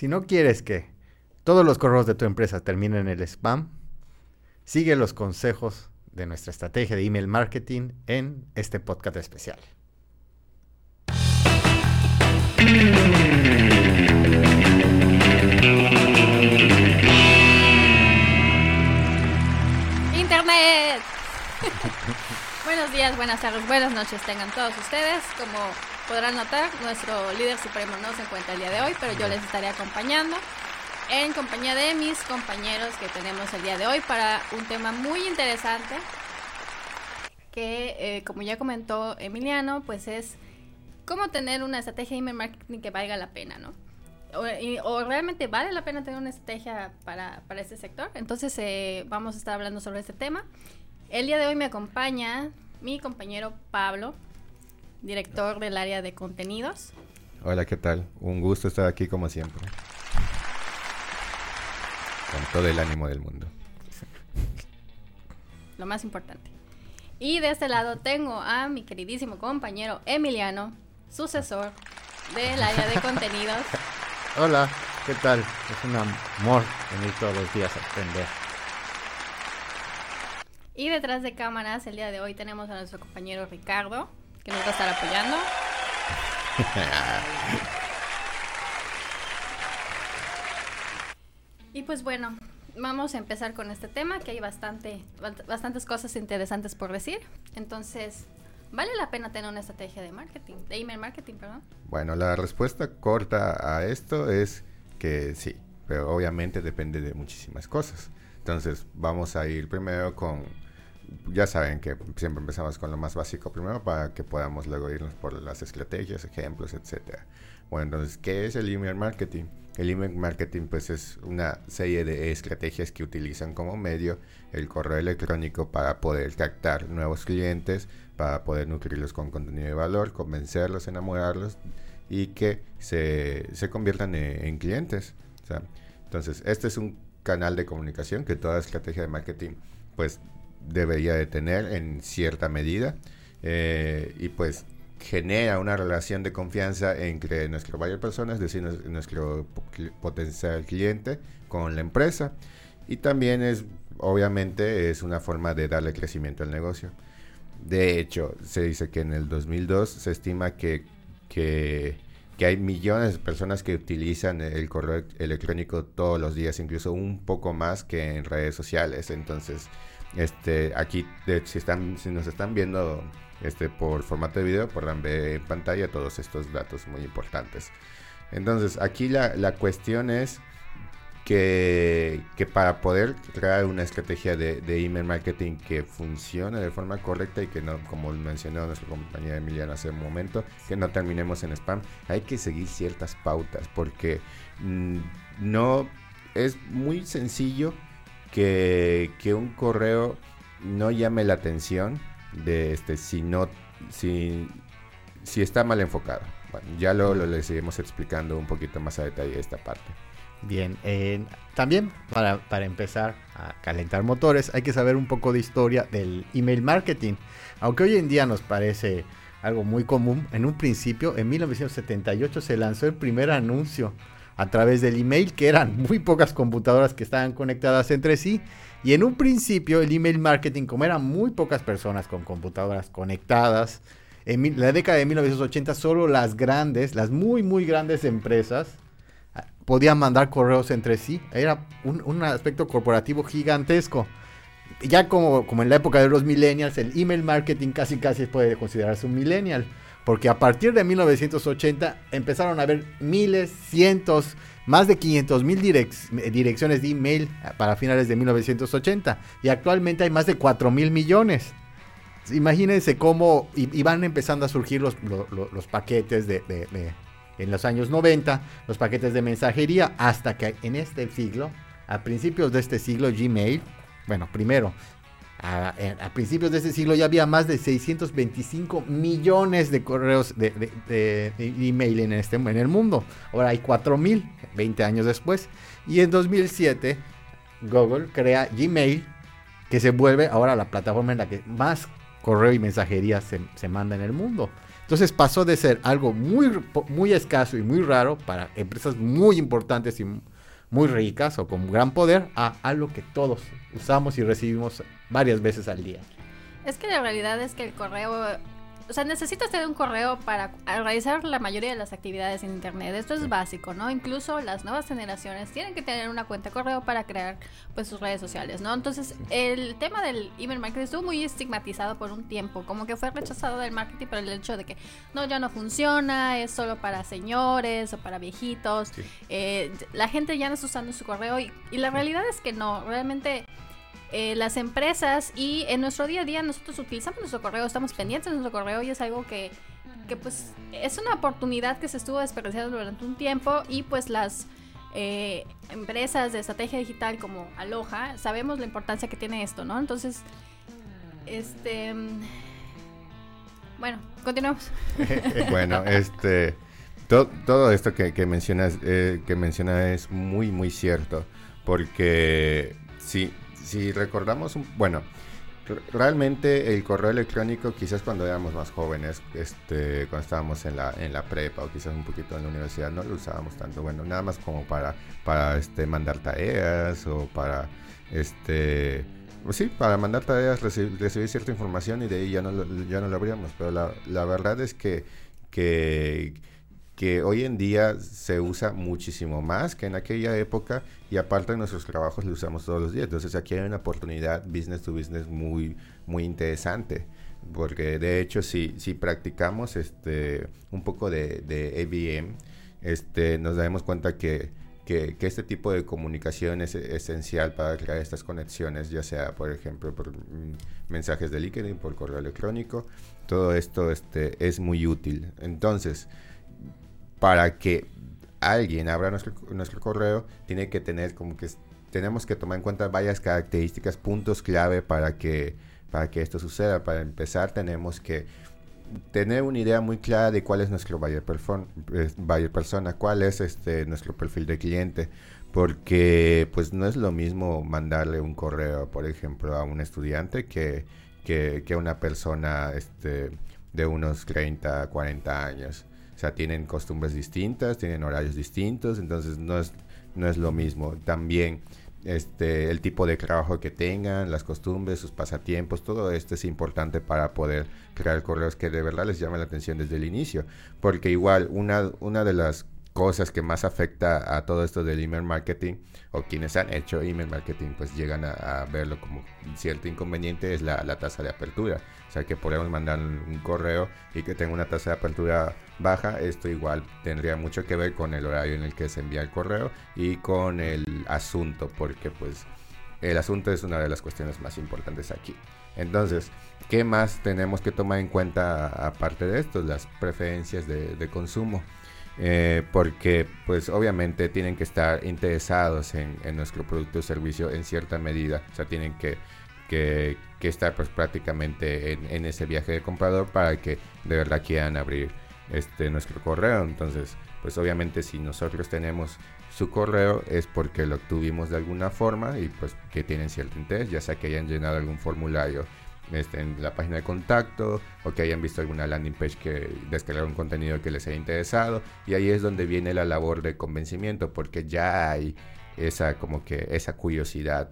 Si no quieres que todos los correos de tu empresa terminen en el spam, sigue los consejos de nuestra estrategia de email marketing en este podcast especial. Internet. Buenos días, buenas tardes, buenas noches tengan todos ustedes. Como podrán notar, nuestro líder supremo no se encuentra el día de hoy, pero yo les estaré acompañando en compañía de mis compañeros que tenemos el día de hoy para un tema muy interesante que, eh, como ya comentó Emiliano, pues es cómo tener una estrategia de email marketing que valga la pena, ¿no? O, realmente vale la pena tener una estrategia para, para este sector. Entonces eh, vamos a estar hablando sobre este tema. El día de hoy me acompaña mi compañero Pablo, director del área de contenidos. Hola, ¿qué tal? Un gusto estar aquí como siempre. Con todo el ánimo del mundo. Lo más importante. Y de este lado tengo a mi queridísimo compañero Emiliano, sucesor del área de contenidos. Hola, ¿qué tal? Es un amor venir todos los días a aprender. Y detrás de cámaras, el día de hoy tenemos a nuestro compañero Ricardo, que nos va a estar apoyando. y pues bueno, vamos a empezar con este tema, que hay bastante, bastantes cosas interesantes por decir. Entonces, ¿vale la pena tener una estrategia de marketing, de email marketing, perdón? Bueno, la respuesta corta a esto es que sí, pero obviamente depende de muchísimas cosas. Entonces, vamos a ir primero con ya saben que siempre empezamos con lo más básico primero para que podamos luego irnos por las estrategias, ejemplos, etcétera. Bueno, entonces, ¿qué es el email marketing? El email marketing pues es una serie de estrategias que utilizan como medio el correo electrónico para poder captar nuevos clientes, para poder nutrirlos con contenido de valor, convencerlos, enamorarlos y que se, se conviertan en, en clientes. Entonces, este es un canal de comunicación que toda estrategia de marketing pues debería de tener en cierta medida eh, y pues genera una relación de confianza entre nuestro buyer personas, es decir, nuestro potencial cliente con la empresa y también es obviamente es una forma de darle crecimiento al negocio. De hecho, se dice que en el 2002 se estima que, que, que hay millones de personas que utilizan el correo electrónico todos los días, incluso un poco más que en redes sociales. Entonces, este, aquí, si, están, si nos están viendo este, por formato de video, podrán ver en pantalla todos estos datos muy importantes. Entonces, aquí la, la cuestión es que, que, para poder crear una estrategia de, email marketing que funcione de forma correcta y que no, como mencionó nuestra compañera Emiliana hace un momento, que no terminemos en spam, hay que seguir ciertas pautas porque mm, no es muy sencillo que, un correo no llame la atención de este si no si, está mal enfocado. Bueno, ya lo, lo les iremos explicando un poquito más a detalle esta parte. Bien, también para, para, empezar a calentar motores hay que saber un poco de historia del email marketing. Aunque hoy en día nos parece algo muy común, en un principio, en 1978 se lanzó el primer anuncio a través del email, que eran muy pocas computadoras que estaban conectadas entre sí. Y en un principio el email marketing, como eran muy pocas personas con computadoras conectadas, en la década de 1980 solo las grandes, las muy muy grandes empresas ah, podían mandar correos entre sí. Era un, aspecto corporativo gigantesco. Ya como, como en la época de los millennials, el email marketing casi casi puede considerarse un millennial porque a partir de 1980 empezaron a haber miles, cientos, más de 500 mil direcciones de email para finales de 1980 y actualmente hay más de 4 mil millones. Imagínense cómo iban empezando a surgir los, paquetes de, en los años 90, los paquetes de mensajería, hasta que en este siglo, a principios de este siglo, Gmail, bueno, primero a, principios de este siglo ya había más de 625 millones de correos de, email en, este, el mundo. Ahora hay 4000, 20 años después. Y en 2007 Google crea Gmail, que se vuelve ahora la plataforma en la que más correo y mensajería se, se manda en el mundo. Entonces pasó de ser algo muy, muy escaso y muy raro para empresas muy importantes y muy ricas o con gran poder a algo que todos usamos y recibimos varias veces al día. Es que la realidad es que el correo o sea, necesitas tener un correo para realizar la mayoría de las actividades en Internet. Esto es básico, ¿no? Incluso las nuevas generaciones tienen que tener una cuenta de correo para crear pues sus redes sociales, ¿no? Entonces, el tema del email marketing estuvo muy estigmatizado por un tiempo, como que fue rechazado del marketing por el hecho de que no, ya no funciona, es solo para señores o para viejitos. Eh, la gente ya no está usando su correo y, y la realidad es que no, realmente eh, las empresas y en nuestro día a día nosotros utilizamos nuestro correo, estamos pendientes de nuestro correo y es algo que, que pues es una oportunidad que se estuvo desperdiciando durante un tiempo y pues las eh, empresas de estrategia digital como Aloha sabemos la importancia que tiene esto, ¿no? Entonces, este... Bueno, continuamos. bueno, este... todo esto que, mencionas eh, que menciona es muy muy cierto porque sí si recordamos, un, bueno, realmente el correo electrónico quizás cuando éramos más jóvenes, este, cuando estábamos en la, en la prepa o quizás un poquito en la universidad, no lo usábamos tanto, bueno, nada más como para, para este, mandar tareas o para, este, pues sí, para mandar tareas, recibir, cierta información y de ahí ya no, ya no lo abríamos, pero la, la verdad es que, que que hoy en día se usa muchísimo más que en aquella época y aparte de nuestros trabajos lo usamos todos los días. Entonces aquí hay una oportunidad business to business muy, muy interesante. Porque de hecho si, si practicamos este, un poco de, de ABM, este, nos damos cuenta que, que, que, este tipo de comunicación es esencial para crear estas conexiones, ya sea por ejemplo por mm, mensajes de LinkedIn, por correo electrónico. Todo esto este, es muy útil. Entonces, para que alguien abra nuestro, nuestro correo, tiene que tener como que tenemos que tomar en cuenta varias características, puntos clave para que, para que esto suceda. Para empezar, tenemos que tener una idea muy clara de cuál es nuestro buyer, buyer persona, cuál es este nuestro perfil de cliente, porque pues no es lo mismo mandarle un correo, por ejemplo, a un estudiante que, que, que una persona este, de unos 30, 40 años. Sea, tienen costumbres distintas, tienen horarios distintos, entonces no es, no es lo mismo. También este, el tipo de trabajo que tengan, las costumbres, sus pasatiempos, todo esto es importante para poder crear correos que de verdad les llamen la atención desde el inicio. Porque igual, una, una de las cosas que más afecta a todo esto del email marketing o quienes han hecho email marketing pues llegan a, verlo como cierto inconveniente es la, tasa de apertura. O sea que podemos mandar un correo y que tenga una tasa de apertura baja. Esto igual tendría mucho que ver con el horario en el que se envía el correo y con el asunto porque pues el asunto es una de las cuestiones más importantes aquí. Entonces, ¿qué más tenemos que tomar en cuenta aparte de esto? Las preferencias de consumo. Eh, porque pues obviamente tienen que estar interesados en, nuestro producto o servicio en cierta medida, o sea, tienen que, que, estar pues prácticamente en, ese viaje de comprador para que de verdad quieran abrir este nuestro correo, entonces pues obviamente si nosotros tenemos su correo es porque lo obtuvimos de alguna forma y pues que tienen cierto interés, ya sea que hayan llenado algún formulario este, en la página de contacto o que hayan visto alguna landing page que descargaron un contenido que les haya interesado. Y ahí es donde viene la labor de convencimiento porque ya hay esa como que esa curiosidad.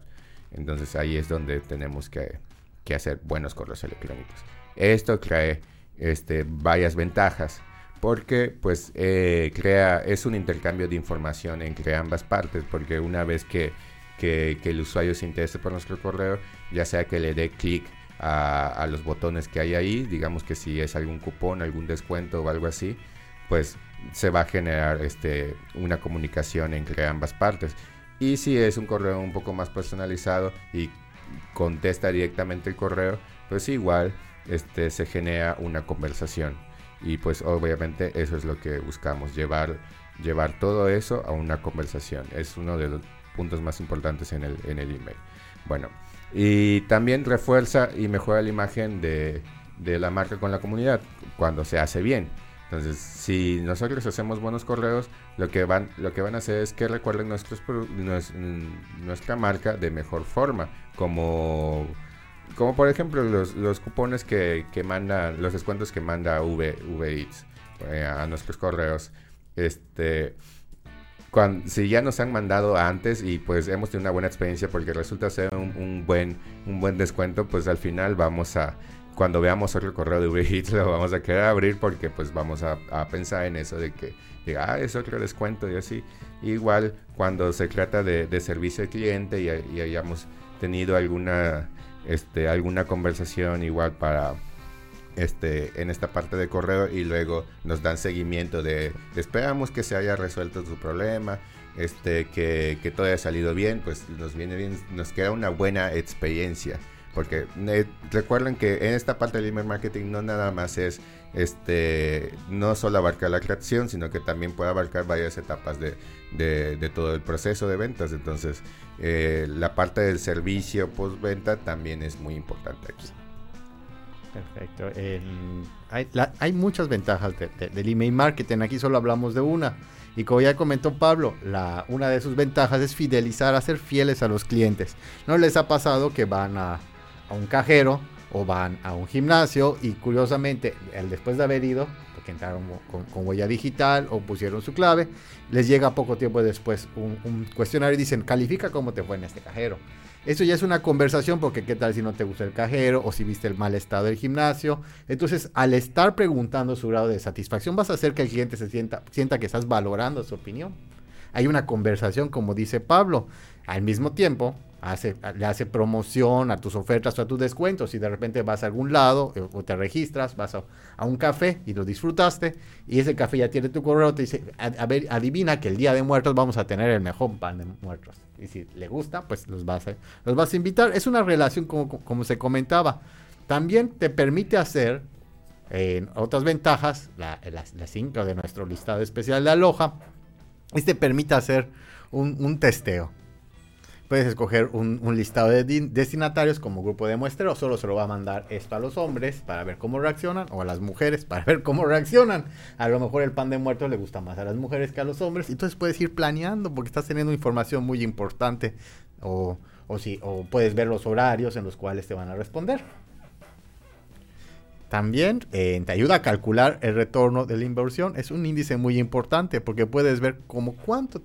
Entonces ahí es donde tenemos que, que hacer buenos correos electrónicos. Esto trae este, varias ventajas porque pues eh, crea es un intercambio de información entre ambas partes porque una vez que, que el usuario se interese por nuestro correo ya sea que le dé clic a, los botones que hay ahí. Digamos que si es algún cupón, algún descuento o algo así, pues se va a generar este, una comunicación entre ambas partes. Y si es un correo un poco más personalizado y contesta directamente el correo, pues igual este, se genera una conversación. Y pues obviamente eso es lo que buscamos, llevar, llevar todo eso a una conversación. Es uno de los puntos más importantes en el, en el email. Bueno, y también refuerza y mejora la imagen de, la marca con la comunidad cuando se hace bien. Entonces, si nosotros hacemos buenos correos, lo que van, lo que van a hacer es que recuerden nuestros, nuestra marca de mejor forma, como como por ejemplo los, los cupones que, que mandan, los descuentos que manda v, Eats eh, a nuestros correos. Este, si ya nos han mandado antes y pues hemos tenido una buena experiencia porque resulta ser un, buen, un buen descuento, pues al final vamos a, cuando veamos otro correo de Uber Eats lo vamos a querer abrir porque pues vamos a, pensar en eso de que diga, ah, es otro descuento y así. Igual cuando se trata de, servicio al cliente y, y, hayamos tenido alguna, este, alguna conversación igual para este, en esta parte de correo y luego nos dan seguimiento de, esperamos que se haya resuelto su problema, este, que, que, todo haya salido bien, pues nos viene bien, nos queda una buena experiencia. Porque eh, recuerden que en esta parte del email marketing no nada más es, este, no solo abarcar la creación, sino que también puede abarcar varias etapas de, de, todo el proceso de ventas. Entonces, eh, la parte del servicio postventa también es muy importante aquí. Perfecto. hay, muchas ventajas del email marketing. Aquí solo hablamos de una. Y como ya comentó Pablo, una de sus ventajas es fidelizar, hacer fieles a los clientes. ¿No les ha pasado que van a, un cajero o van a un gimnasio y curiosamente, después de haber ido, porque entraron con, huella digital o pusieron su clave, les llega poco tiempo después un, un cuestionario y dicen, califica cómo te fue en este cajero. Eso ya es una conversación porque qué tal si no te gusta el cajero o si viste el mal estado del gimnasio. Entonces, al estar preguntando su grado de satisfacción, vas a hacer que el cliente se sienta, sienta que estás valorando su opinión. Hay una conversación, como dice Pablo. Al mismo tiempo, le hace promoción a tus ofertas o a tus descuentos. Si de repente vas a algún lado eh, o te registras, vas a, un café y lo disfrutaste y ese café ya tiene tu correo, te dice, a, ver, adivina que el día de muertos vamos a tener el mejor pan de muertos. Y si le gusta, pues los vas a, los vas a invitar. Es una relación como, como se comentaba. También te permite hacer otras ventajas, las la cinco de nuestro listado especial de Aloha, y te permite hacer un, un testeo puedes escoger un, listado de destinatarios como grupo de muestreo. Solo se lo va a mandar esto a los hombres para ver cómo reaccionan o a las mujeres para ver cómo reaccionan. A lo mejor el pan de muertos le gusta más a las mujeres que a los hombres. Entonces puedes ir planeando porque estás teniendo información muy importante o, o, si, o puedes ver los horarios en los cuales te van a responder. También eh, te ayuda a calcular el retorno de la inversión. Es un índice muy importante porque puedes ver como cuánto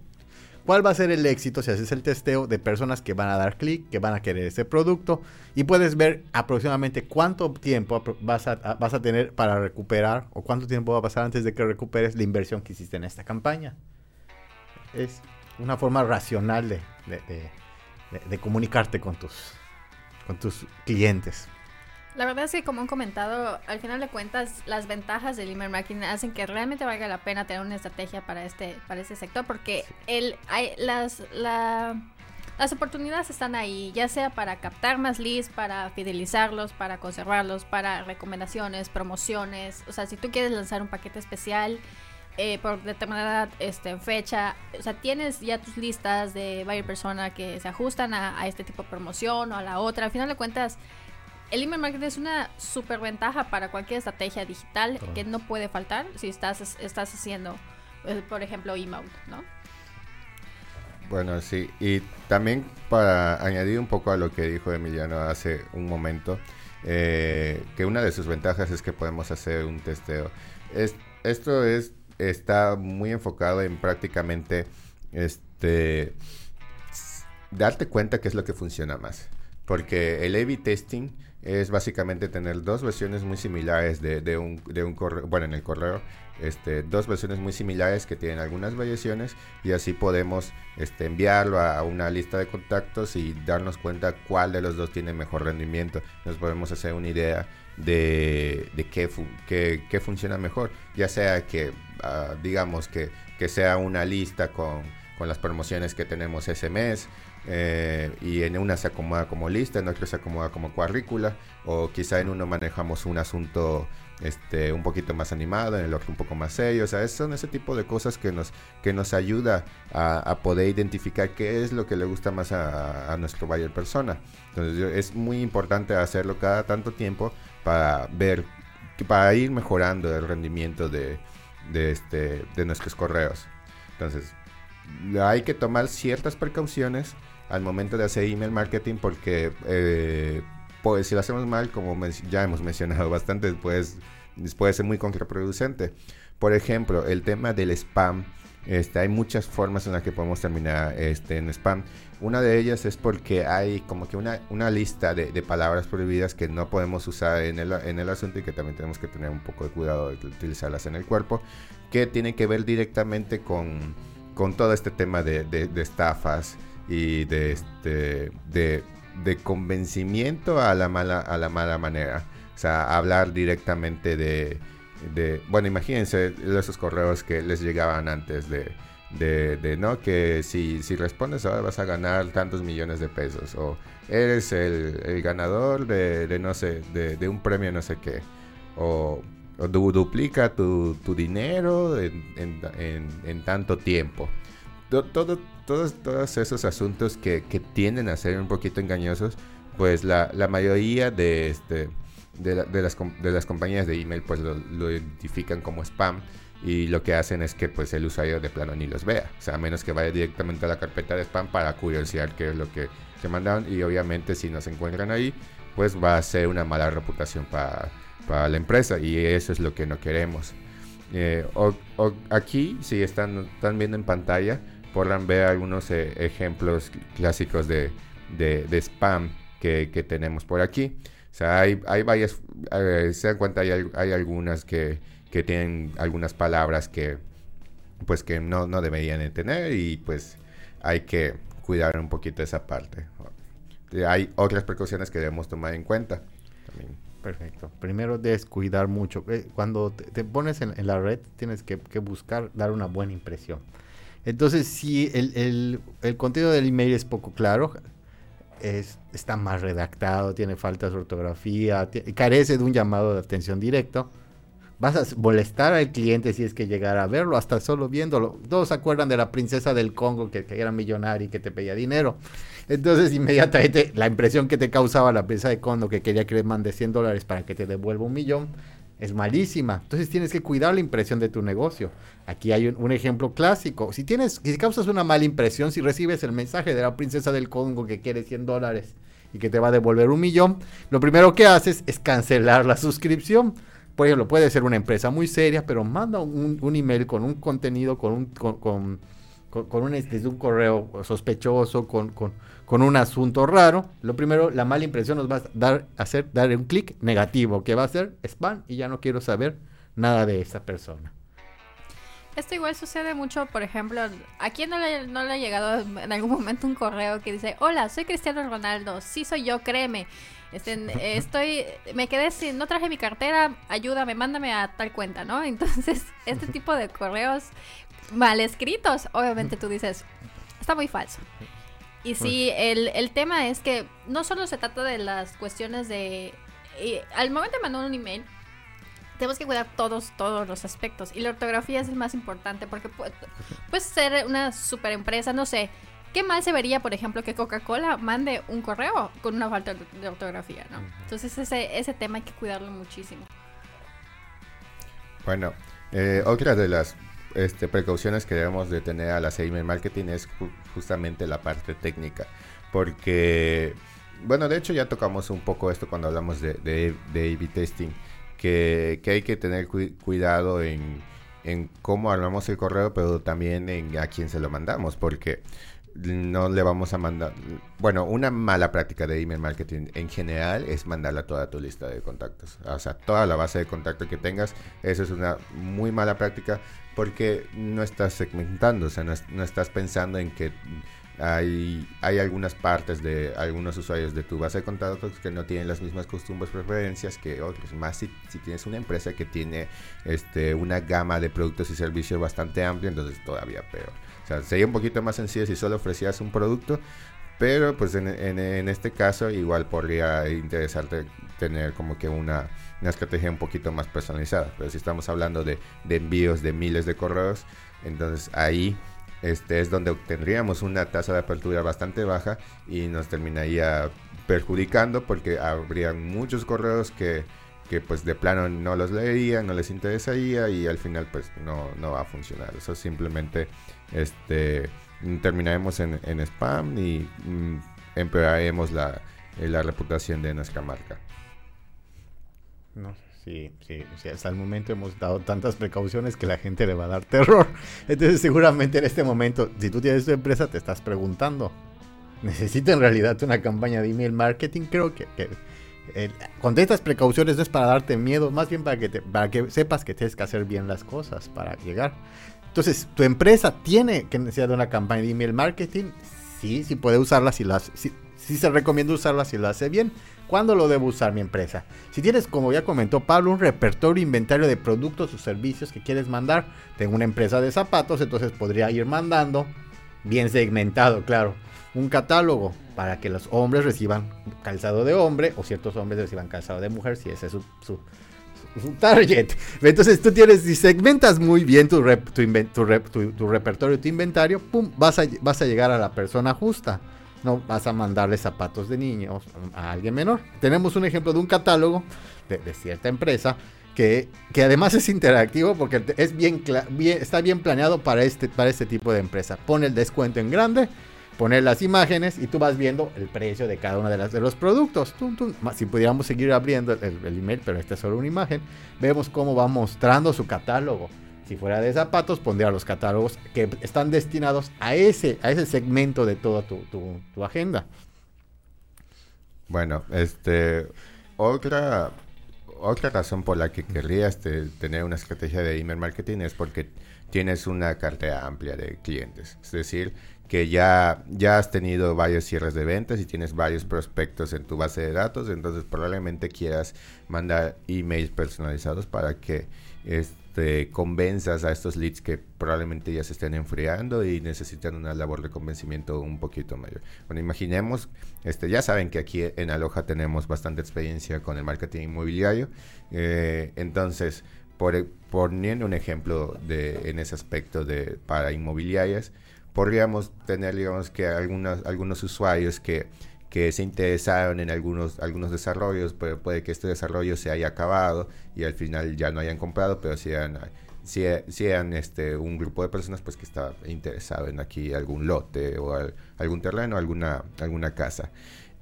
cuál va a ser el éxito si haces el testeo de personas que van a dar clic, que van a querer ese producto y puedes ver aproximadamente cuánto tiempo vas a, vas a tener para recuperar o cuánto tiempo va a pasar antes de que recuperes la inversión que hiciste en esta campaña. Es una forma racional de, de comunicarte con tus, con tus clientes. La verdad es que como han comentado, al final de cuentas las ventajas del email marketing hacen que realmente valga la pena tener una estrategia para este para este sector porque el hay las las oportunidades están ahí, ya sea para captar más leads, para fidelizarlos, para conservarlos, para recomendaciones, promociones. O sea, si tú quieres lanzar un paquete especial eh, por determinada este, fecha, o sea, tienes ya tus listas de varias personas que se ajustan a, a este tipo de promoción o a la otra. Al final de cuentas, el email marketing es una super ventaja para cualquier estrategia digital que no puede faltar si estás, estás haciendo, eh, por ejemplo, email, ¿no? Bueno, sí, y también para añadir un poco a lo que dijo Emiliano hace un momento, eh, que una de sus ventajas es que podemos hacer un testeo. Es, esto es está muy enfocado en prácticamente este darte cuenta qué es lo que funciona más. Porque el A-B testing es básicamente tener dos versiones muy similares de, de, un, de un correo, bueno, en el correo, este, dos versiones muy similares que tienen algunas variaciones y así podemos este, enviarlo a, una lista de contactos y darnos cuenta cuál de los dos tiene mejor rendimiento. Nos podemos hacer una idea de, de qué, qué, funciona mejor, ya sea que, ah, digamos, que, que sea una lista con, con las promociones que tenemos ese mes eh, y en una se acomoda como lista, en otra se acomoda como cuadrícula, o quizá en uno manejamos un asunto este, un poquito más animado, en el otro un poco más serio, o sea, son ese tipo de cosas que nos, que nos ayuda a, poder identificar qué es lo que le gusta más a, nuestro buyer persona. Entonces es muy importante hacerlo cada tanto tiempo para ver, para ir mejorando el rendimiento de, de, este, de nuestros correos. Entonces, hay que tomar ciertas precauciones al momento de hacer email marketing porque eh, pues si lo hacemos mal, como ya hemos mencionado bastante, pues puede ser muy contraproducente. Por ejemplo, el tema del spam. Este, hay muchas formas en las que podemos terminar este, en spam. Una de ellas es porque hay como que una, una lista de, palabras prohibidas que no podemos usar en el, en el asunto y que también tenemos que tener un poco de cuidado de utilizarlas en el cuerpo, que tiene que ver directamente con, con todo este tema de, de, estafas y de, este, de, de convencimiento a la, mala, a la mala manera. O sea, hablar directamente de, bueno, imagínense esos correos que les llegaban antes de, de, no, que si, si respondes ahora vas a ganar tantos millones de pesos, o eres el, ganador de, no sé, de, un premio no sé qué, o, duplica tu, dinero en, tanto tiempo. Todo, todos, todos esos asuntos que, que, tienden a ser un poquito engañosos, pues la, la mayoría de, este, de, las, de las compañías de email pues lo, lo identifican como spam y lo que hacen es que pues el usuario de plano ni los vea, o sea, a menos que vaya directamente a la carpeta de spam para curiosear qué es lo que, que mandaron y obviamente si no se encuentran ahí, pues va a ser una mala reputación para, para la empresa y eso es lo que no queremos. Eh, aquí, si están, están viendo en pantalla, podrán ver algunos eh, ejemplos clásicos de, spam que, tenemos por aquí. O sea, hay, hay varias, eh, se dan cuenta, hay, hay algunas que que tienen algunas palabras que pues que no, no deberían de tener y pues hay que cuidar un poquito esa parte. Hay otras precauciones que debemos tomar en cuenta. Perfecto. Primero, descuidar mucho. Eh, cuando te, pones en, la red, tienes que, buscar dar una buena impresión. Entonces, si el, el, contenido del email es poco claro, es, está mal redactado, tiene faltas de ortografía, carece de un llamado de atención directo, vas a molestar al cliente si es que llegara a verlo, hasta solo viéndolo. Todos se acuerdan de la princesa del Congo que, era millonaria y que te pedía dinero. Entonces, inmediatamente, la impresión que te causaba la princesa de Congo que quería que le mande 100 dólares para que te devuelva un millón es malísima. Entonces, tienes que cuidar la impresión de tu negocio. Aquí hay un, ejemplo clásico. Si tienes, si causas una mala impresión, si recibes el mensaje de la princesa del Congo que quiere 100 dólares y que te va a devolver un millón, lo primero que haces es cancelar la suscripción por ejemplo, puede ser una empresa muy seria, pero manda un, email con un contenido, con un, con, con, con, un, este, un correo sospechoso, con, un asunto raro. Lo primero, la mala impresión nos va a dar, hacer dar un clic negativo, que va a ser spam y ya no quiero saber nada de esa persona. Esto igual sucede mucho, por ejemplo, ¿a quién no le, no le ha llegado en algún momento un correo que dice, hola, soy Cristiano Ronaldo, sí soy yo, créeme, este, estoy, me quedé sin, no traje mi cartera, ayúdame, mándame a tal cuenta, ¿no? Entonces, este tipo de correos mal escritos, obviamente tú dices, está muy falso. Y sí, el, el tema es que no solo se trata de las cuestiones de... al momento de mandar un email, tenemos que cuidar todos, todos los aspectos. Y la ortografía es el más importante porque puede, puede ser una super empresa, no sé, ¿Qué mal se vería, por ejemplo, que Coca-Cola mande un correo con una falta de ortografía, ¿no? Entonces ese, ese tema hay que cuidarlo muchísimo. Bueno, eh, otra de las este, precauciones que debemos de tener a la email marketing es justamente la parte técnica. Porque, bueno, de hecho ya tocamos un poco esto cuando hablamos de, de, A-B testing, que, que, hay que tener cuidado en, en cómo armamos el correo, pero también en a quién se lo mandamos, porque no le vamos a mandar. Bueno, una mala práctica de email marketing en general es mandarla toda tu lista de contactos. O sea, toda la base de contactos que tengas. Eso es una muy mala práctica porque no estás segmentando. O sea, no, estás pensando en que hay, hay algunas partes de algunos usuarios de tu base de contactos que no tienen las mismas costumbres, preferencias que otros. Más si, si tienes una empresa que tiene este, una gama de productos y servicios bastante amplia, entonces todavía peor. O sea, sería un poquito más sencillo si solo ofrecías un producto, pero pues en, en, este caso igual podría interesarte tener como que una, una, estrategia un poquito más personalizada. Pero si estamos hablando de, de envíos de miles de correos, entonces ahí este es donde obtendríamos una tasa de apertura bastante baja y nos terminaría perjudicando porque habría muchos correos que, que pues de plano no los leerían, no les interesaría y al final pues no, no va a funcionar. Eso simplemente este, terminaremos en, spam y mm, empeoraremos la, eh, la reputación de nuestra marca. No, sí, sí, sí, hasta el momento hemos dado tantas precauciones que la gente le va a dar terror. Entonces seguramente en este momento, si tú tienes tu empresa, te estás preguntando, ¿necesito en realidad una campaña de email marketing? Creo que, que eh, con estas precauciones no es para darte miedo, más bien para que, te, para que sepas que tienes que hacer bien las cosas para llegar. Entonces, tu empresa tiene que necesitar una campaña de email marketing. Sí, sí puede usarla si las, sí, sí se recomienda usarla si lo hace bien. ¿Cuándo lo debo usar mi empresa? Si tienes, como ya comentó Pablo, un repertorio inventario de productos o servicios que quieres mandar, tengo una empresa de zapatos, entonces podría ir mandando, bien segmentado, claro, un catálogo para que los hombres reciban calzado de hombre o ciertos hombres reciban calzado de mujer, si ese es su, su target. Entonces tú tienes, si segmentas muy bien tu, rep, tu, tu, rep, tu, repertorio, tu inventario, pum, vas a, vas a llegar a la persona justa. No vas a mandarle zapatos de niños a alguien menor. Tenemos un ejemplo de un catálogo de, de cierta empresa que, que, además es interactivo porque es bien, bien, está bien planeado para este, para este tipo de empresa. Pone el descuento en grande, pone las imágenes y tú vas viendo el precio de cada uno de, los productos. Tum, tum. Si pudiéramos seguir abriendo el, email, pero esta es solo una imagen, vemos cómo va mostrando su catálogo. Si fuera de zapatos, pondría los catálogos que están destinados a ese, a ese segmento de toda tu, tu, agenda. Bueno, este, otra, otra razón por la que querrías te, tener una estrategia de email marketing es porque tienes una cartera amplia de clientes. Es decir, que ya, ya has tenido varios cierres de ventas y tienes varios prospectos en tu base de datos, entonces probablemente quieras mandar emails personalizados para que este, convenzas a estos leads que probablemente ya se estén enfriando y necesitan una labor de convencimiento un poquito mayor. Bueno, imaginemos, este, ya saben que aquí en Aloha tenemos bastante experiencia con el marketing inmobiliario, eh, entonces, por, poniendo un ejemplo de, en ese aspecto de, para inmobiliarias, podríamos tener, digamos, que algunos, algunos usuarios que, que se interesaron en algunos, algunos desarrollos, pero puede que este desarrollo se haya acabado y al final ya no hayan comprado, pero si eran, si, si eran este, un grupo de personas pues que estaba interesado en aquí algún lote o al, algún terreno, alguna, alguna casa.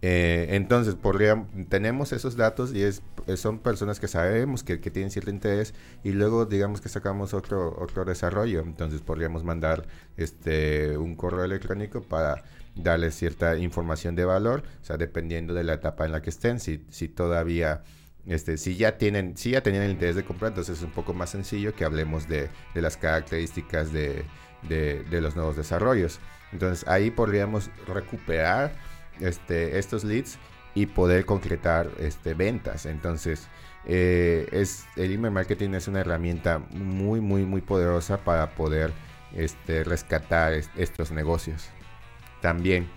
Eh, entonces, podríamos, tenemos esos datos y es, son personas que sabemos que, que, tienen cierto interés y luego digamos que sacamos otro, otro desarrollo. Entonces, podríamos mandar este, un correo electrónico para darles cierta información de valor, o sea, dependiendo de la etapa en la que estén, si, si todavía... Este, si ya tienen, si ya tenían el interés de comprar, entonces es un poco más sencillo que hablemos de, de las características de, de los nuevos desarrollos. Entonces ahí podríamos recuperar este, estos leads y poder concretar este, ventas. Entonces, eh, es, el email marketing es una herramienta muy, muy, muy poderosa para poder este, rescatar est estos negocios. También,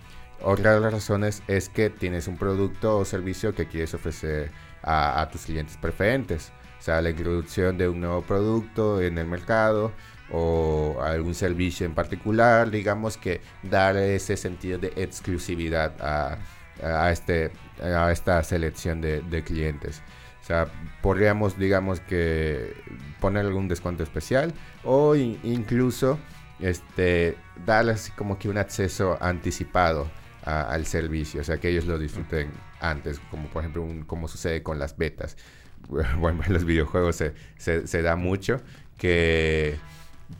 otra de las razones es que tienes un producto o servicio que quieres ofrecer a tus clientes preferentes. O sea, la introducción de un nuevo producto en el mercado o algún servicio en particular, digamos que dar ese sentido de exclusividad a, este, a esta selección de, clientes. O sea, podríamos, digamos que poner algún descuento especial o in, incluso este, darles como que un acceso anticipado al servicio, o sea, que ellos lo disfruten antes, como por ejemplo, como sucede con las betas. Bueno, en los videojuegos se, se da mucho que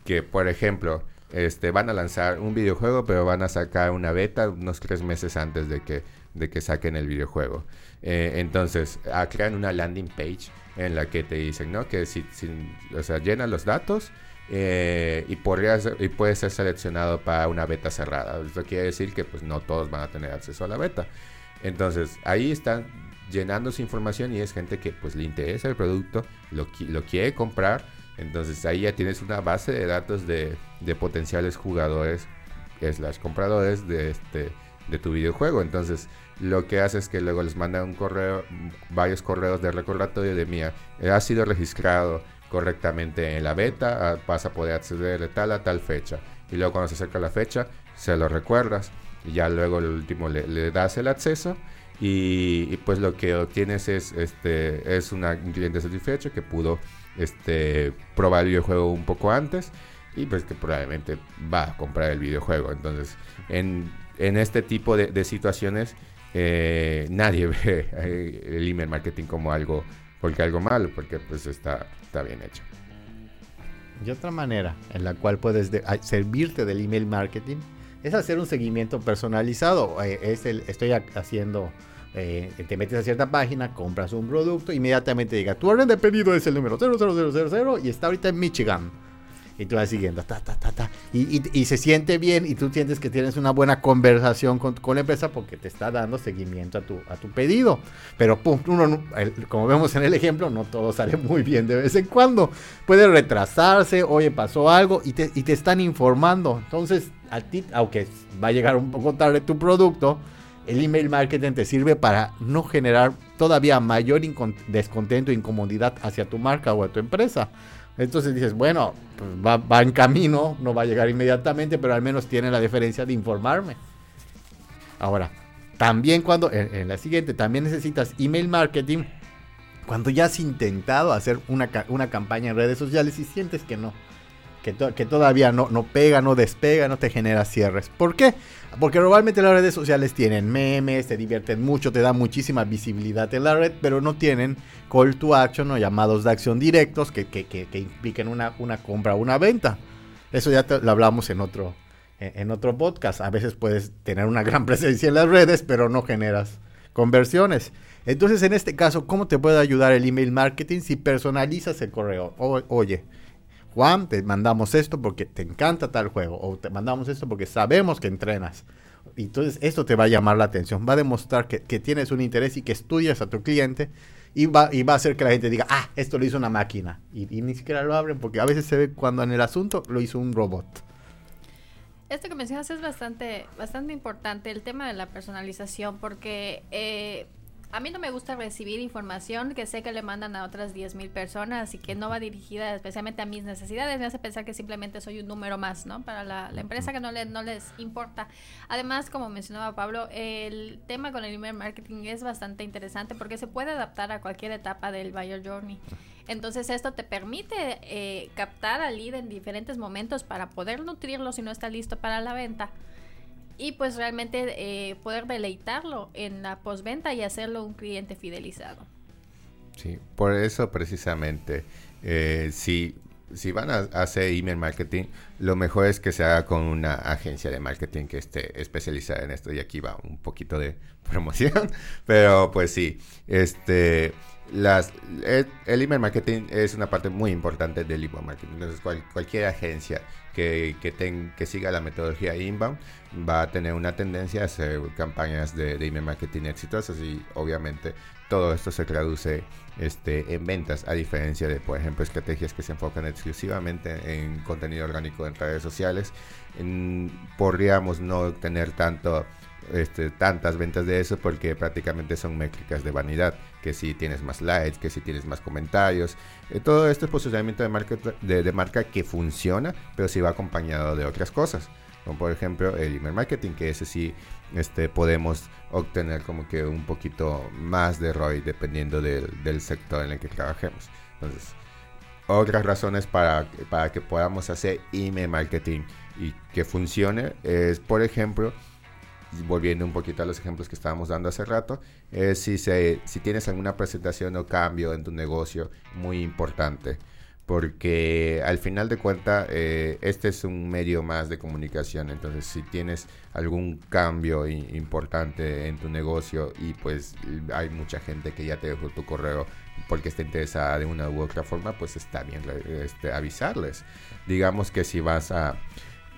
que, por ejemplo, este, van a lanzar un videojuego, pero van a sacar una beta unos tres meses antes de que, de que saquen el videojuego. Eh, entonces, ah, crean una landing page en la que te dicen, ¿no? Que si, o sea, llena los datos eh, y, podrías, y puede ser seleccionado para una beta cerrada. Esto quiere decir que pues no todos van a tener acceso a la beta. Entonces, ahí están llenando su información y es gente que pues le interesa el producto, lo, lo quiere comprar entonces ahí ya tienes una base de datos de, potenciales jugadores, slash compradores de, este, de tu videojuego. Entonces lo que hace es que luego les manda un correo, varios correos de recordatorio de mía, ha sido registrado correctamente en la beta, ah, vas a poder acceder de tal a tal fecha. Y luego cuando se acerca la fecha, se lo recuerdas. Y ya luego el último le, das el acceso. Y, y, pues lo que obtienes es, este, es una, un cliente satisfecho que pudo este, probar el videojuego un poco antes y pues que probablemente va a comprar el videojuego. Entonces, en, en este tipo de, situaciones, eh, nadie ve el email marketing como algo, porque algo malo, porque pues está, está bien hecho. Y otra manera en la cual puedes servirte del email marketing es hacer un seguimiento personalizado. Eh, es el, estoy haciendo, eh, te metes a cierta página, compras un producto, inmediatamente diga, tu orden de pedido es el número 00000 y está ahorita en Michigan y tú vas siguiendo, ta, ta, ta, ta, y, y, se siente bien y tú sientes que tienes una buena conversación con, con, la empresa porque te está dando seguimiento a tu, a tu pedido. Pero pum, uno, como vemos en el ejemplo, no todo sale muy bien de vez en cuando. Puede retrasarse, oye, pasó algo y te, y te están informando. Entonces, a ti, aunque va a llegar un poco tarde tu producto, el email marketing te sirve para no generar todavía mayor descontento e incomodidad hacia tu marca o a tu empresa. Entonces dices, bueno, pues va, en camino, no va a llegar inmediatamente, pero al menos tiene la diferencia de informarme. Ahora, también cuando, en, la siguiente, también necesitas email marketing cuando ya has intentado hacer una, una campaña en redes sociales y sientes que no que, todavía no, no pega, no despega, no te genera cierres. ¿Por qué? Porque normalmente las redes sociales tienen memes, te divierten mucho, te dan muchísima visibilidad en la red, pero no tienen call to action o llamados de acción directos que, que, impliquen una, una compra o una venta. Eso ya lo hablamos en otro, en otro podcast. A veces puedes tener una gran presencia en las redes, pero no generas conversiones. Entonces, en este caso, ¿cómo te puede ayudar el email marketing si personalizas el correo? oye, Juan, te mandamos esto porque te encanta tal juego, o te mandamos esto porque sabemos que entrenas. Y entonces esto te va a llamar la atención, va a demostrar que, tienes un interés y que estudias a tu cliente y va, y va a hacer que la gente diga, ah, esto lo hizo una máquina. Y, ni siquiera lo abren porque a veces se ve cuando en el asunto lo hizo un robot. Esto que mencionas es bastante, bastante importante, el tema de la personalización, porque eh, a mí no me gusta recibir información que sé que le mandan a otras 10.000 personas y que no va dirigida especialmente a mis necesidades. Me hace pensar que simplemente soy un número más, ¿no? Para la, empresa que no, le, no les importa. Además, como mencionaba Pablo, el tema con el email marketing es bastante interesante porque se puede adaptar a cualquier etapa del buyer journey. Entonces esto te permite eh, captar al lead en diferentes momentos para poder nutrirlo si no está listo para la venta y pues realmente eh, poder deleitarlo en la postventa y hacerlo un cliente fidelizado. Sí, por eso precisamente, eh, si, si van a hacer email marketing, lo mejor es que se haga con una agencia de marketing que esté especializada en esto. Y aquí va un poquito de promoción, pero pues sí, este las, el, email marketing es una parte muy importante del email marketing. Entonces, cualquier agencia que, que, que, siga la metodología inbound va a tener una tendencia a hacer campañas de, email marketing exitosas y obviamente todo esto se traduce este, en ventas, a diferencia de, por ejemplo, estrategias que se enfocan exclusivamente en contenido orgánico en redes sociales. podríamos no tener tanto este, tantas ventas de eso porque prácticamente son métricas de vanidad, que si tienes más likes, que si tienes más comentarios. Eh, todo esto es posicionamiento de marca, de, marca que funciona, pero si va acompañado de otras cosas, como por ejemplo el email marketing, que ese sí este, podemos obtener como que un poquito más de ROI dependiendo del, sector en el que trabajemos. Entonces, otras razones para, para que podamos hacer email marketing y que funcione es, por ejemplo, volviendo un poquito a los ejemplos que estábamos dando hace rato, es si, se, si tienes alguna presentación o cambio en tu negocio muy importante. Porque al final de cuentas, eh, este es un medio más de comunicación. Entonces, si tienes algún cambio importante en tu negocio y pues hay mucha gente que ya te dejó tu correo porque está interesada de una u otra forma, pues está bien este, avisarles. Digamos que si vas a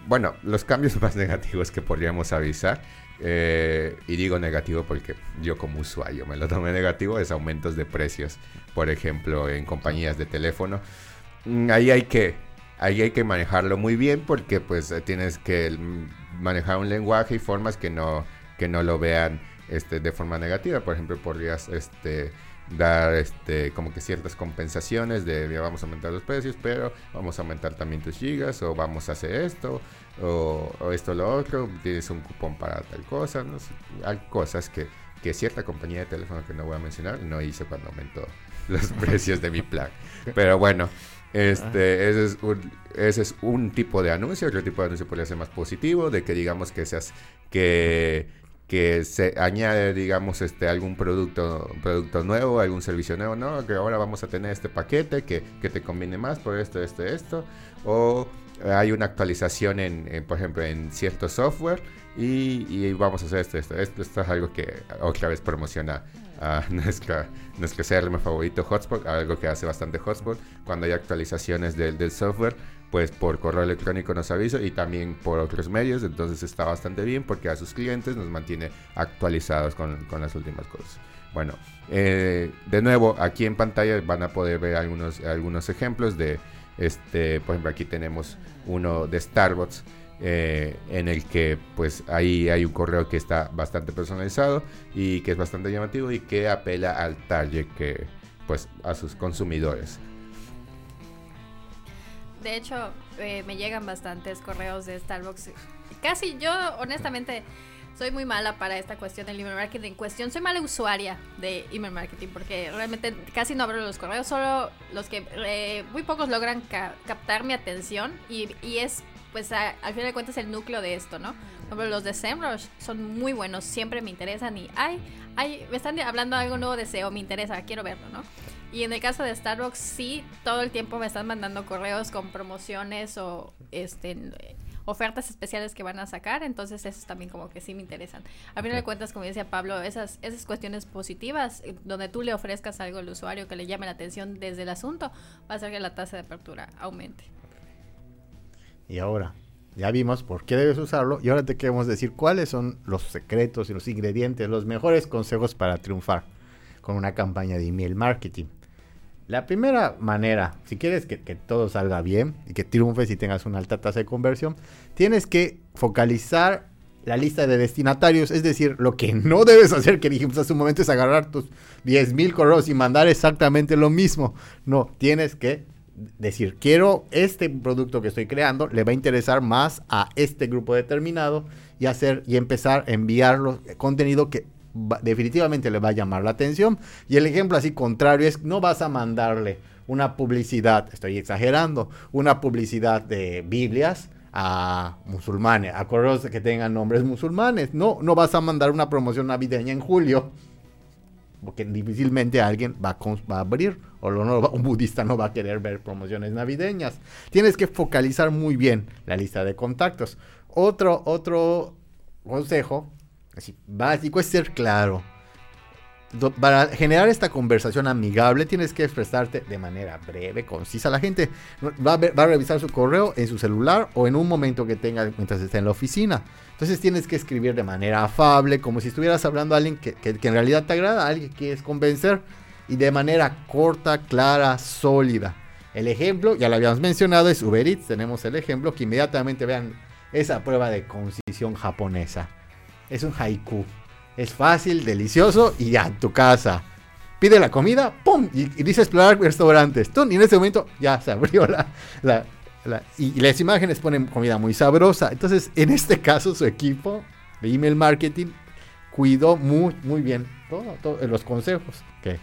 bueno, los cambios más negativos que podríamos avisar, eh, y digo negativo porque yo como usuario me lo tomé negativo, es aumentos de precios, por ejemplo, en compañías de teléfono. Mm, ahí hay que, ahí hay que manejarlo muy bien porque pues tienes que manejar un lenguaje y formas que no, que no lo vean este, de forma negativa. Por ejemplo, podrías este, dar este, como que ciertas compensaciones de vamos a aumentar los precios, pero vamos a aumentar también tus gigas o vamos a hacer esto o, esto o lo otro, tienes un cupón para tal cosa, ¿no? hay cosas que, que cierta compañía de teléfono que no voy a mencionar no hice cuando aumentó los precios de mi plan. Pero bueno, este, ese, es un, ese es un tipo de anuncio. Otro tipo de anuncio podría ser más positivo, de que digamos que seas que que se añade, digamos, este, algún producto, producto nuevo, algún servicio nuevo, ¿no? Que ahora vamos a tener este paquete que, que te conviene más por esto, esto, esto. O hay una actualización en, por ejemplo, en cierto software y, y, vamos a hacer esto, esto, esto. Esto es algo que otra vez promociona a nuestra, nuestro CRM favorito Hotspot, algo que hace bastante Hotspot. Cuando hay actualizaciones del, del software, pues por correo electrónico nos avisa y también por otros medios, entonces está bastante bien porque a sus clientes nos mantiene actualizados con, con las últimas cosas. Bueno, eh, de nuevo, aquí en pantalla van a poder ver algunos, algunos ejemplos de, este, por ejemplo, aquí tenemos uno de Starbucks. Eh, en el que pues ahí hay un correo que está bastante personalizado y que es bastante llamativo y que apela al target que pues a sus consumidores. De hecho, eh, me llegan bastantes correos de Starbucks. Casi yo, honestamente, soy muy mala para esta cuestión del email marketing. En cuestión, soy mala usuaria de email marketing porque realmente casi no abro los correos, solo los que eh, muy pocos logran captar mi atención y, y es, pues, al final de cuentas, el núcleo de esto, ¿no? Por los de SEMrush son muy buenos, siempre me interesan y, ay, ay, me están hablando algo nuevo de SEO, me interesa, quiero verlo, ¿no? Y en el caso de Starbucks, sí, todo el tiempo me están mandando correos con promociones o este ofertas especiales que van a sacar, entonces esos también como que sí me interesan. A final de cuentas, como decía Pablo, esas, esas cuestiones positivas, eh, donde tú le ofrezcas algo al usuario que le llame la atención desde el asunto, va a hacer que la tasa de apertura aumente. Y ahora, ya vimos por qué debes usarlo y ahora te queremos decir cuáles son los secretos y los ingredientes, los mejores consejos para triunfar con una campaña de email marketing. La primera manera, si quieres que, todo salga bien y que triunfes y tengas una alta tasa de conversión, tienes que focalizar la lista de destinatarios. Es decir, lo que no debes hacer, que dijimos hace un momento, es agarrar tus 10.000 correos y mandar exactamente lo mismo. No, tienes que decir, quiero este producto que estoy creando, le va a interesar más a este grupo determinado y hacer y empezar a enviarlo contenido que definitivamente le va a llamar la atención. Y el ejemplo así contrario es, no vas a mandarle una publicidad, estoy exagerando, una publicidad de Biblias a musulmanes, a que tengan nombres musulmanes. No, no vas a mandar una promoción navideña en julio, porque difícilmente alguien va a, va abrir, o no, un budista no va a querer ver promociones navideñas. Tienes que focalizar muy bien la lista de contactos. Otro, otro consejo Básico es ser claro. para generar esta conversación amigable tienes que expresarte de manera breve, concisa. La gente va a, revisar su correo en su celular o en un momento que tenga mientras esté en la oficina. Entonces tienes que escribir de manera afable, como si estuvieras hablando a alguien que, en realidad te agrada, a alguien que quieres convencer y de manera corta, clara, sólida. El ejemplo, ya lo habíamos mencionado, es Uber Eats. Tenemos el ejemplo que inmediatamente vean esa prueba de concisión japonesa es un haiku. Es fácil, delicioso y ya, en tu casa. Pide la comida, ¡pum! Y, dice explorar restaurantes. Y en ese momento ya se abrió la, y, las imágenes ponen comida muy sabrosa. Entonces, en este caso, su equipo de email marketing cuidó muy, muy bien todos los consejos, que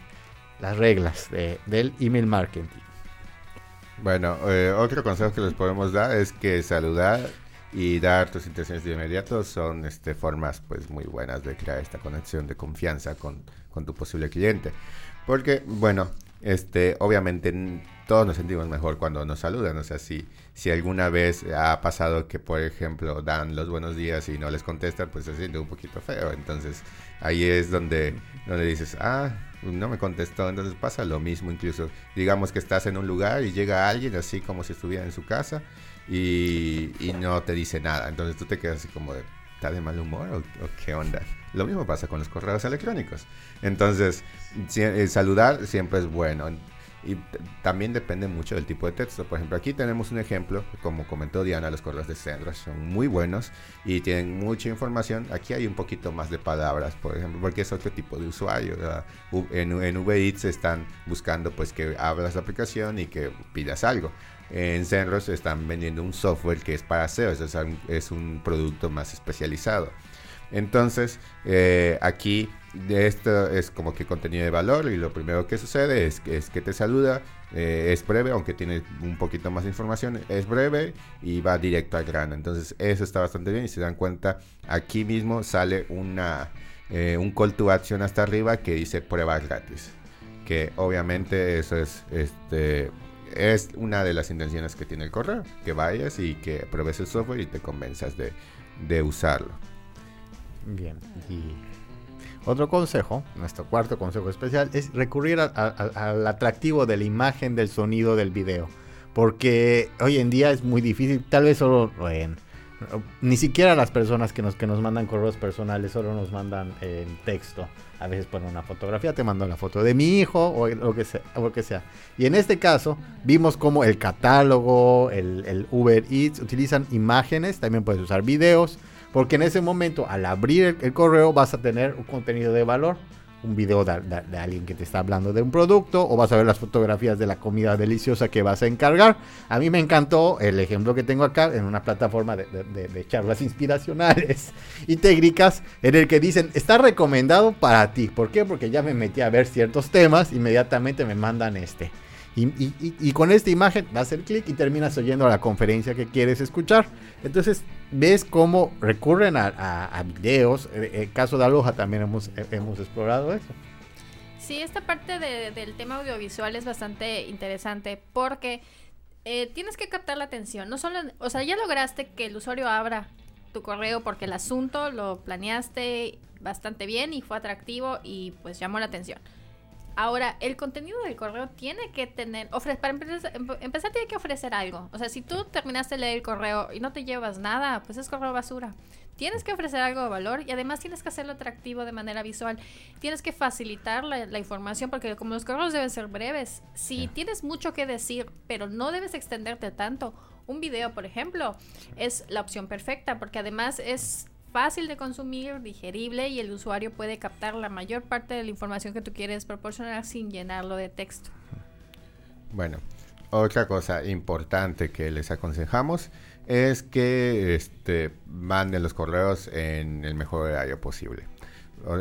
las reglas del email marketing. Bueno, eh, otro consejo que les podemos dar es que saludar y dar tus intenciones de inmediato son este, formas pues muy buenas de crear esta conexión de confianza con, con tu posible cliente. Porque, bueno, este, obviamente todos nos sentimos mejor cuando nos saludan. O sea, si, si alguna vez ha pasado que, por ejemplo, dan los buenos días y no les contestan, pues se siente un poquito feo. Entonces, ahí es donde, donde dices, ah, no me contestó. Entonces pasa lo mismo, incluso digamos que estás en un lugar y llega alguien así como si estuviera en su casa y, no te dice nada. Entonces tú te quedas así como de, ¿está de mal humor o, qué onda? Lo mismo pasa con los correos electrónicos. Entonces, eh, saludar siempre es bueno. Y también depende mucho del tipo de texto. Por ejemplo, aquí tenemos un ejemplo, como comentó Diana, los correos de Sandra son muy buenos y tienen mucha información. Aquí hay un poquito más de palabras, por ejemplo, porque es otro tipo de usuario. En, en Uber están buscando pues que abras la aplicación y que pidas algo en Zenros están vendiendo un software que es para SEO, es, es un producto más especializado. Entonces, eh, aquí esto es como que contenido de valor y lo primero que sucede es, es que te saluda Eh, es breve, aunque tiene un poquito más de información, es breve y va directo al grano. Entonces eso está bastante bien y se dan cuenta, aquí mismo sale una, eh, un call to action hasta arriba que dice prueba gratis. Que obviamente eso es, este, es una de las intenciones que tiene el correo, que vayas y que pruebes el software y te convenzas de, usarlo. Bien, y otro consejo, nuestro cuarto consejo especial, es recurrir al atractivo de la imagen, del sonido, del video. Porque hoy en día es muy difícil, tal vez solo ni siquiera las personas que nos, que nos mandan correos personales solo nos mandan en texto. A veces ponen una fotografía, te mando la foto de mi hijo o lo que sea. Y en este caso vimos como el catálogo, el, el Uber Eats utilizan imágenes, también puedes usar videos porque en ese momento, al abrir el, correo, vas a tener un contenido de valor. Un video de, alguien que te está hablando de un producto o vas a ver las fotografías de la comida deliciosa que vas a encargar. A mí me encantó el ejemplo que tengo acá en una plataforma de, charlas inspiracionales y técnicas en el que dicen está recomendado para ti. ¿Por qué? Porque ya me metí a ver ciertos temas, inmediatamente me mandan este. Y, con esta imagen vas a hacer clic y terminas oyendo la conferencia que quieres escuchar. Entonces ves cómo recurren a, videos. En el caso de Aloha también hemos, hemos explorado eso. Sí, esta parte del tema audiovisual es bastante interesante porque eh, tienes que captar la atención. No solo, o sea, ya lograste que el usuario abra tu correo porque el asunto lo planeaste bastante bien y fue atractivo y pues llamó la atención. Ahora, el contenido del correo tiene que tener, para empezar, empezar tiene que ofrecer algo. O sea, si tú terminaste de leer el correo y no te llevas nada, pues es correo basura. Tienes que ofrecer algo de valor y además tienes que hacerlo atractivo de manera visual. Tienes que facilitar la, información porque como los correos deben ser breves, si tienes mucho que decir, pero no debes extenderte tanto, un video, por ejemplo, es la opción perfecta porque además es fácil de consumir, digerible y el usuario puede captar la mayor parte de la información que tú quieres proporcionar sin llenarlo de texto. Bueno, otra cosa importante que les aconsejamos es que este, manden los correos en el mejor horario posible.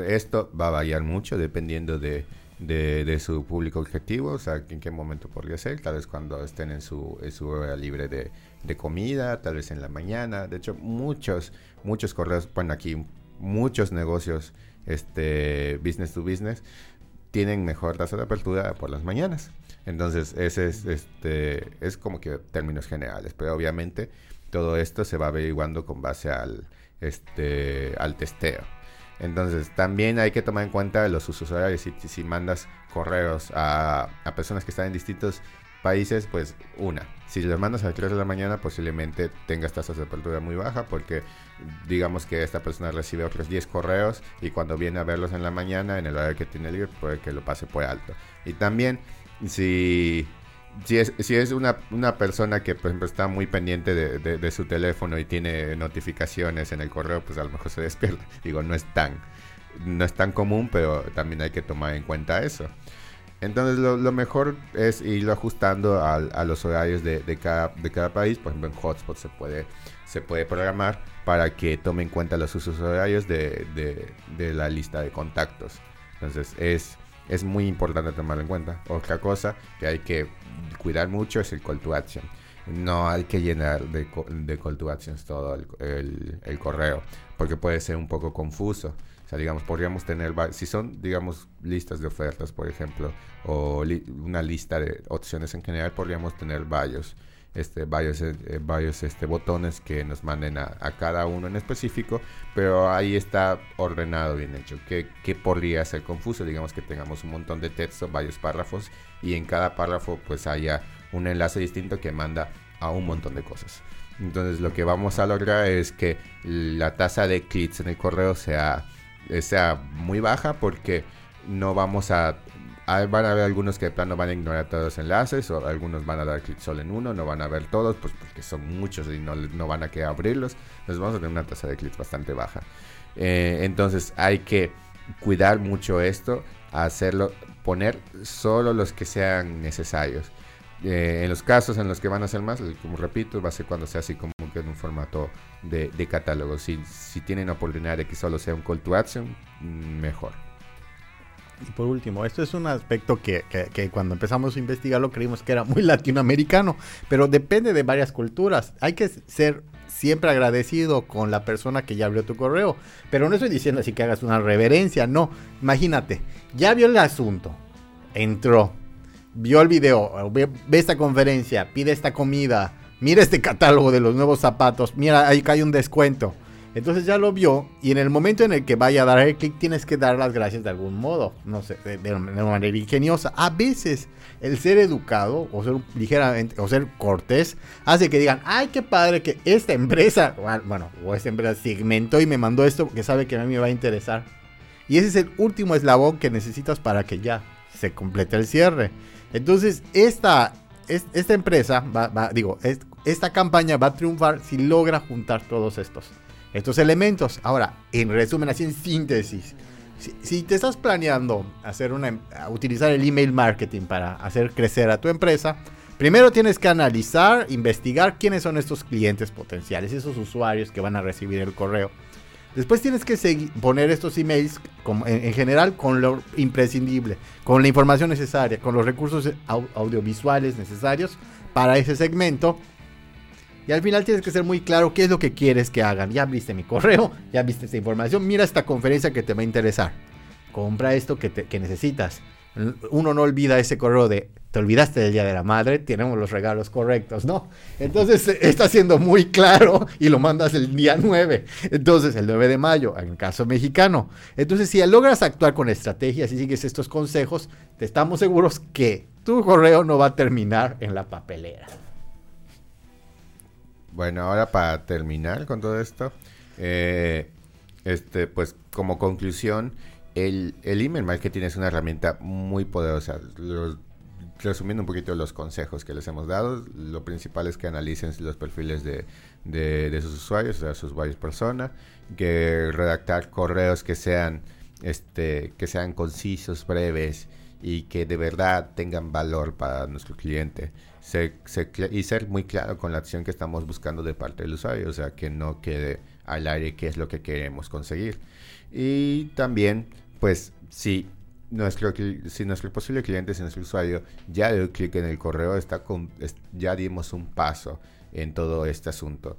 Esto va a variar mucho dependiendo de, de, su público objetivo, o sea, en qué momento podría ser, tal vez cuando estén en su, su hora libre de, de comida, tal vez en la mañana. De hecho, muchos, muchos correos, bueno, aquí muchos negocios, este, business to business, tienen mejor tasa de apertura por las mañanas. Entonces, ese es, este, es como que términos generales, pero obviamente todo esto se va averiguando con base al, este, al testeo. Entonces, también hay que tomar en cuenta los usos horarios. Si, mandas correos a, a personas que están en distintos países, pues una. Si los mandas a las 3 de la mañana, posiblemente tengas tasas de apertura muy baja porque digamos que esta persona recibe otros 10 correos y cuando viene a verlos en la mañana, en el horario que tiene libre, puede que lo pase por alto. Y también si, si es, si es una, una persona que, por ejemplo, está muy pendiente de, de, su teléfono y tiene notificaciones en el correo, pues a lo mejor se despierta. Digo, no es tan, no es tan común, pero también hay que tomar en cuenta eso. Entonces lo, mejor es irlo ajustando a, los horarios de, cada, de cada país. Por ejemplo, en Hotspot se puede, se puede programar para que tome en cuenta los usos horarios de, de, la lista de contactos. Entonces es, es muy importante tomarlo en cuenta. Otra cosa que hay que cuidar mucho es el call to action. No hay que llenar de, de call to actions todo el, el correo porque puede ser un poco confuso. O sea, digamos, podríamos tener, si son, digamos, listas de ofertas, por ejemplo, o una lista de opciones en general, podríamos tener varios, este, varios, eh, varios este, botones que nos manden a, cada uno en específico, pero ahí está ordenado, bien hecho. que ¿Qué podría ser confuso? Digamos que tengamos un montón de texto, varios párrafos, y en cada párrafo pues haya un enlace distinto que manda a un montón de cosas. Entonces lo que vamos a lograr es que la tasa de clics en el correo sea sea muy baja porque no vamos a... van a haber algunos que de plano van a ignorar todos los enlaces o algunos van a dar clic solo en uno, no van a ver todos pues porque son muchos y no, no van a querer abrirlos. Entonces vamos a tener una tasa de clics bastante baja. Eh, entonces hay que cuidar mucho esto, hacerlo, poner solo los que sean necesarios. Eh, en los casos en los que van a ser más, como repito, va a ser cuando sea así como que en un formato de, catálogo. Si, si tienen oportunidad de que solo sea un call to action, mm, mejor. Y por último, esto es un aspecto que, que, cuando empezamos a investigarlo creímos que era muy latinoamericano, pero depende de varias culturas. Hay que ser siempre agradecido con la persona que ya abrió tu correo, pero no estoy diciendo así que hagas una reverencia, no. Imagínate, ya vio el asunto, entró, vio el video, ve, ve esta conferencia, pide esta comida, mira este catálogo de los nuevos zapatos, mira, ahí cae un descuento entonces ya lo vio y en el momento en el que vaya a dar el clic tienes que dar las gracias de algún modo, no sé, de, una manera ingeniosa. A veces el ser educado o ser ligeramente o ser cortés hace que digan, ay, qué padre que esta empresa, bueno, o esta empresa segmentó y me mandó esto porque sabe que a mí me va a interesar. Y ese es el último eslabón que necesitas para que ya se complete el cierre. Entonces, esta, esta empresa, va, va, digo, esta campaña va a triunfar si logra juntar todos estos estos elementos. Ahora, en resumen, así en síntesis, si, te estás planeando hacer una, utilizar el email marketing para hacer crecer a tu empresa, primero tienes que analizar, investigar quiénes son estos clientes potenciales, esos usuarios que van a recibir el correo. Después tienes que seguir, poner estos emails como, en, general con lo imprescindible, con la información necesaria, con los recursos audiovisuales necesarios para ese segmento y al final tienes que ser muy claro qué es lo que quieres que hagan. Ya viste mi correo, ya viste esta información, mira esta conferencia que te va a interesar. Compra esto que, necesitas. Uno no olvida ese correo de, te olvidaste del Día de la Madre, tenemos los regalos correctos, ¿no? Entonces está siendo muy claro y lo mandas el día 9. Entonces, el 9 de mayo, en el caso mexicano. Entonces, si logras actuar con estrategias y sigues estos consejos, te estamos seguros que tu correo no va a terminar en la papelera. Bueno, ahora para terminar con todo esto, eh, este, pues como conclusión, el, el, email marketing es una herramienta muy poderosa. Resumiendo un poquito los consejos que les hemos dado, lo principal es que analicen los perfiles de, de, sus usuarios, o sea, sus usuarios persona, que redactar correos que sean, este, que sean concisos, breves y que de verdad tengan valor para nuestro cliente y ser muy claro con la acción que estamos buscando de parte del usuario, o sea, que no quede al aire qué es lo que queremos conseguir. Y también, pues, si nuestro, si nuestro posible cliente, si nuestro usuario ya dio clic en el correo, está con, ya dimos un paso en todo este asunto.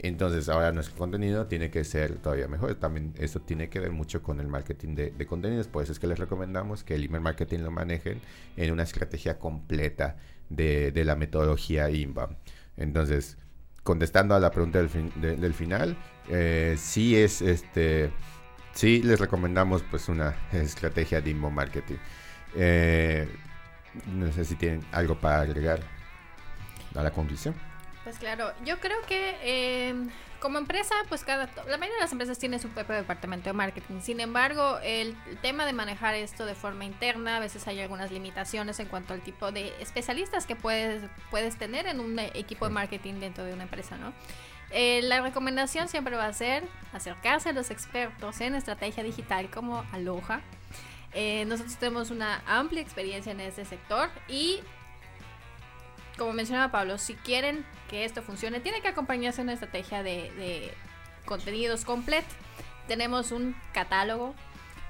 Entonces ahora nuestro contenido tiene que ser todavía mejor. También eso tiene que ver mucho con el marketing de, de, contenidos. Por eso es que les recomendamos que el email marketing lo manejen en una estrategia completa de, de la metodología inbound. Entonces, contestando a la pregunta del, fin, de, del final, eh, sí es este, sí les recomendamos pues una estrategia de inbound marketing. Eh, no sé si tienen algo para agregar a la conclusión. Pues claro, yo creo que eh, como empresa, pues cada la mayoría de las empresas tienen su propio departamento de marketing. Sin embargo, el, tema de manejar esto de forma interna, a veces hay algunas limitaciones en cuanto al tipo de especialistas que puedes puedes tener en un equipo de marketing dentro de una empresa, ¿no? Eh, la recomendación siempre va a ser acercarse a los expertos en estrategia digital como Aloha. Eh, nosotros tenemos una amplia experiencia en ese sector y como mencionaba Pablo, si quieren que esto funcione, tiene que acompañarse una estrategia de, contenidos completa. Tenemos un catálogo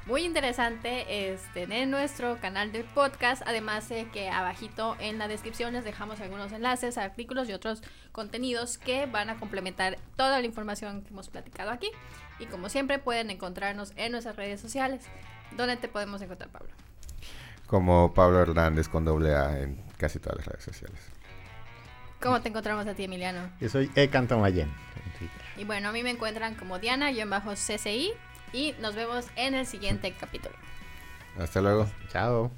muy interesante este, en nuestro canal de podcast. Además de que abajito en la descripción les dejamos algunos enlaces, artículos y otros contenidos que van a complementar toda la información que hemos platicado aquí. Y como siempre pueden encontrarnos en nuestras redes sociales. ¿Dónde te podemos encontrar, Pablo? Como Pablo Hernández con doble A en casi todas las redes sociales. ¿Cómo te encontramos a ti, Emiliano? Yo soy Ecantomayen. Y bueno, a mí me encuentran como Diana-CCI y nos vemos en el siguiente capítulo. Hasta luego. Chao.